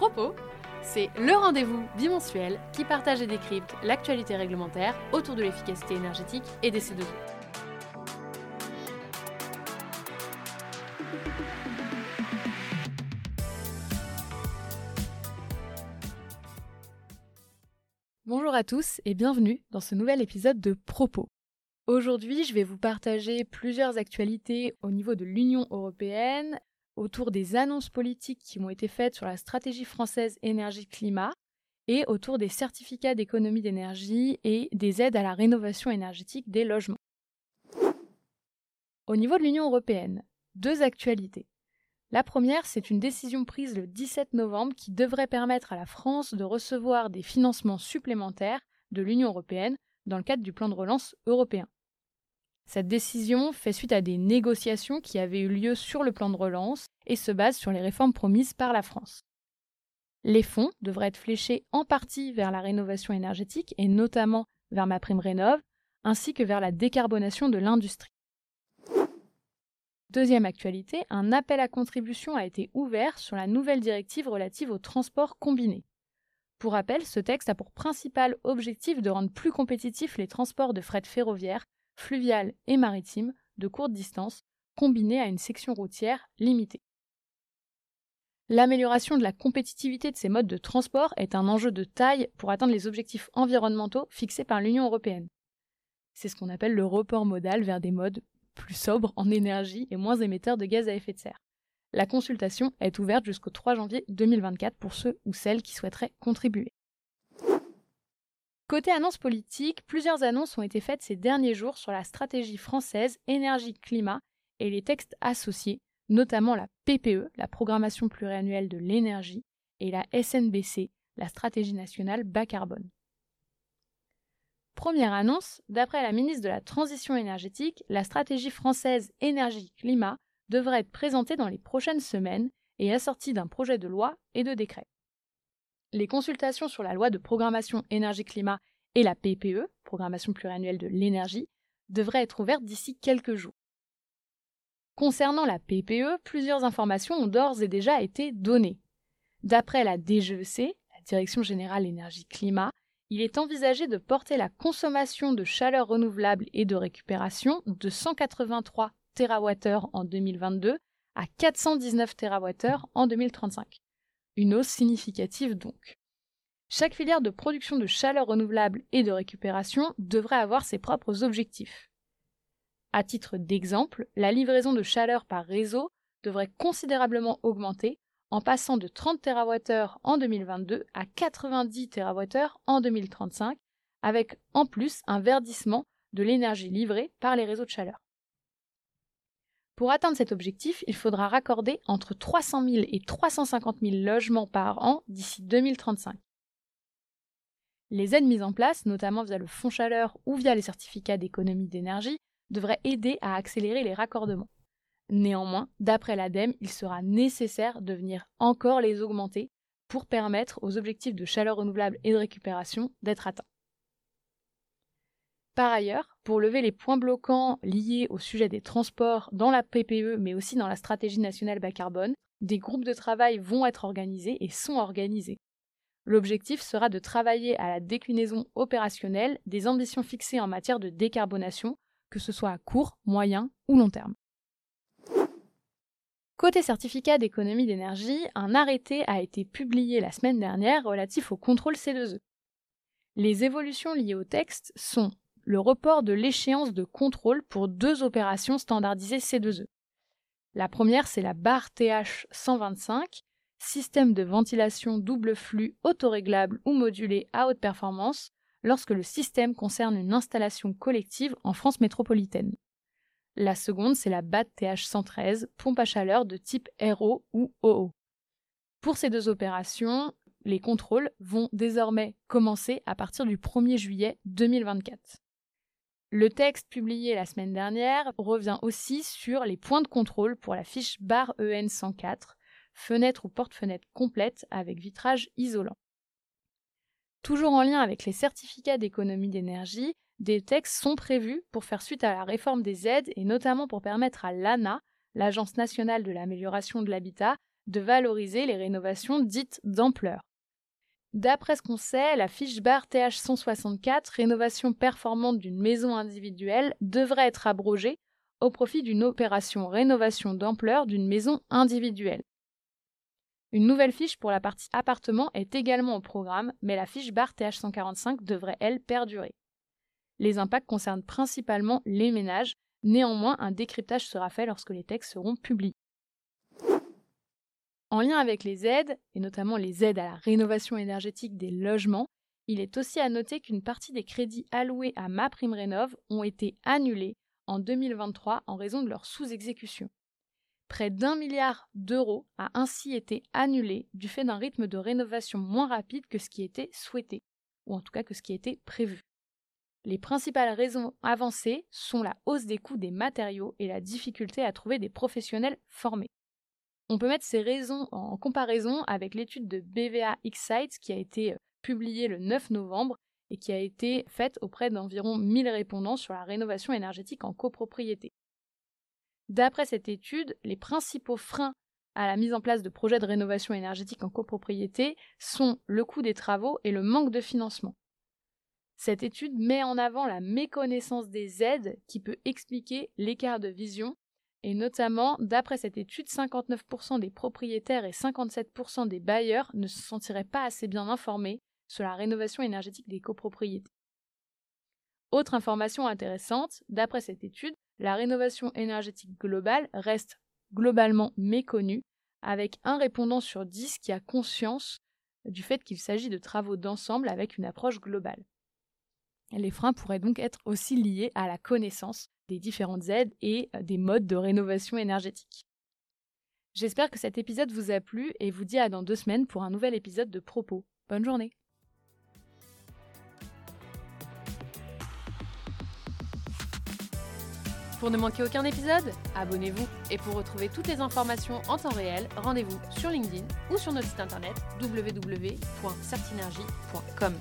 Propos, c'est le rendez-vous bimensuel qui partage et décrypte l'actualité réglementaire autour de l'efficacité énergétique et des C2E. Bonjour à tous et bienvenue dans ce nouvel épisode de Propos. Aujourd'hui, je vais vous partager plusieurs actualités au niveau de l'Union européenne, autour des annonces politiques qui ont été faites sur la stratégie française énergie-climat et autour des certificats d'économie d'énergie et des aides à la rénovation énergétique des logements. Au niveau de l'Union européenne, deux actualités. La première, c'est une décision prise le 17 novembre qui devrait permettre à la France de recevoir des financements supplémentaires de l'Union européenne dans le cadre du plan de relance européen. Cette décision fait suite à des négociations qui avaient eu lieu sur le plan de relance et se base sur les réformes promises par la France. Les fonds devraient être fléchés en partie vers la rénovation énergétique et notamment vers ma prime rénov, ainsi que vers la décarbonation de l'industrie. Deuxième actualité, un appel à contribution a été ouvert sur la nouvelle directive relative au transport combiné. Pour rappel, ce texte a pour principal objectif de rendre plus compétitifs les transports de fret ferroviaire fluviale et maritime de courte distance combinée à une section routière limitée. L'amélioration de la compétitivité de ces modes de transport est un enjeu de taille pour atteindre les objectifs environnementaux fixés par l'Union européenne. C'est ce qu'on appelle le report modal vers des modes plus sobres en énergie et moins émetteurs de gaz à effet de serre. La consultation est ouverte jusqu'au 3 janvier 2024 pour ceux ou celles qui souhaiteraient contribuer. Côté annonces politiques, plusieurs annonces ont été faites ces derniers jours sur la stratégie française énergie-climat et les textes associés, notamment la PPE, la programmation pluriannuelle de l'énergie, et la SNBC, la stratégie nationale bas carbone. Première annonce, d'après la ministre de la Transition énergétique, la stratégie française énergie-climat devrait être présentée dans les prochaines semaines et assortie d'un projet de loi et de décret. Les consultations sur la loi de programmation énergie-climat et la PPE, programmation pluriannuelle de l'énergie, devraient être ouvertes d'ici quelques jours. Concernant la PPE, plusieurs informations ont d'ores et déjà été données. D'après la DGEC, la Direction générale énergie-climat, il est envisagé de porter la consommation de chaleur renouvelable et de récupération de 183 TWh en 2022 à 419 TWh en 2035. Une hausse significative donc. Chaque filière de production de chaleur renouvelable et de récupération devrait avoir ses propres objectifs. À titre d'exemple, la livraison de chaleur par réseau devrait considérablement augmenter en passant de 30 TWh en 2022 à 90 TWh en 2035, avec en plus un verdissement de l'énergie livrée par les réseaux de chaleur. Pour atteindre cet objectif, il faudra raccorder entre 300 000 et 350 000 logements par an d'ici 2035. Les aides mises en place, notamment via le fonds chaleur ou via les certificats d'économie d'énergie, devraient aider à accélérer les raccordements. Néanmoins, d'après l'ADEME, il sera nécessaire de venir encore les augmenter pour permettre aux objectifs de chaleur renouvelable et de récupération d'être atteints. Par ailleurs, pour lever les points bloquants liés au sujet des transports dans la PPE, mais aussi dans la stratégie nationale bas carbone, des groupes de travail vont être organisés et sont organisés. L'objectif sera de travailler à la déclinaison opérationnelle des ambitions fixées en matière de décarbonation, que ce soit à court, moyen ou long terme. Côté certificat d'économie d'énergie, un arrêté a été publié la semaine dernière relatif au contrôle C2E. Les évolutions liées au texte sont le report de l'échéance de contrôle pour deux opérations standardisées C2E. La première, c'est la barre TH 125, système de ventilation double flux autoréglable ou modulé à haute performance, lorsque le système concerne une installation collective en France métropolitaine. La seconde, c'est la BAT TH 113, pompe à chaleur de type RO ou OO. Pour ces deux opérations, les contrôles vont désormais commencer à partir du 1er juillet 2024. Le texte publié la semaine dernière revient aussi sur les points de contrôle pour la fiche barre EN 104, fenêtre ou porte-fenêtre complète avec vitrage isolant. Toujours en lien avec les certificats d'économie d'énergie, des textes sont prévus pour faire suite à la réforme des aides et notamment pour permettre à l'ANA, l'Agence nationale de l'amélioration de l'habitat, de valoriser les rénovations dites d'ampleur. D'après ce qu'on sait, la fiche barre TH164, rénovation performante d'une maison individuelle, devrait être abrogée au profit d'une opération rénovation d'ampleur d'une maison individuelle. Une nouvelle fiche pour la partie appartement est également au programme, mais la fiche barre TH145 devrait, elle, perdurer. Les impacts concernent principalement les ménages, néanmoins un décryptage sera fait lorsque les textes seront publiés. En lien avec les aides, et notamment les aides à la rénovation énergétique des logements, il est aussi à noter qu'une partie des crédits alloués à MaPrimeRénov ont été annulés en 2023 en raison de leur sous-exécution. Près d'un milliard d'euros a ainsi été annulé du fait d'un rythme de rénovation moins rapide que ce qui était souhaité, ou en tout cas que ce qui était prévu. Les principales raisons avancées sont la hausse des coûts des matériaux et la difficulté à trouver des professionnels formés. On peut mettre ces raisons en comparaison avec l'étude de BVA X-Sites qui a été euh, publiée le 9 novembre et qui a été faite auprès d'environ 1000 répondants sur la rénovation énergétique en copropriété. D'après cette étude, les principaux freins à la mise en place de projets de rénovation énergétique en copropriété sont le coût des travaux et le manque de financement. Cette étude met en avant la méconnaissance des aides qui peut expliquer l'écart de vision et notamment, d'après cette étude, 59% des propriétaires et 57% des bailleurs ne se sentiraient pas assez bien informés sur la rénovation énergétique des copropriétés. Autre information intéressante, d'après cette étude, la rénovation énergétique globale reste globalement méconnue, avec un répondant sur dix qui a conscience du fait qu'il s'agit de travaux d'ensemble avec une approche globale. Les freins pourraient donc être aussi liés à la connaissance des différentes aides et euh, des modes de rénovation énergétique. J'espère que cet épisode vous a plu et vous dis à dans deux semaines pour un nouvel épisode de Propos. Bonne journée Pour ne manquer aucun épisode, abonnez-vous. Et pour retrouver toutes les informations en temps réel, rendez-vous sur LinkedIn ou sur notre site internet www.certinergie.com.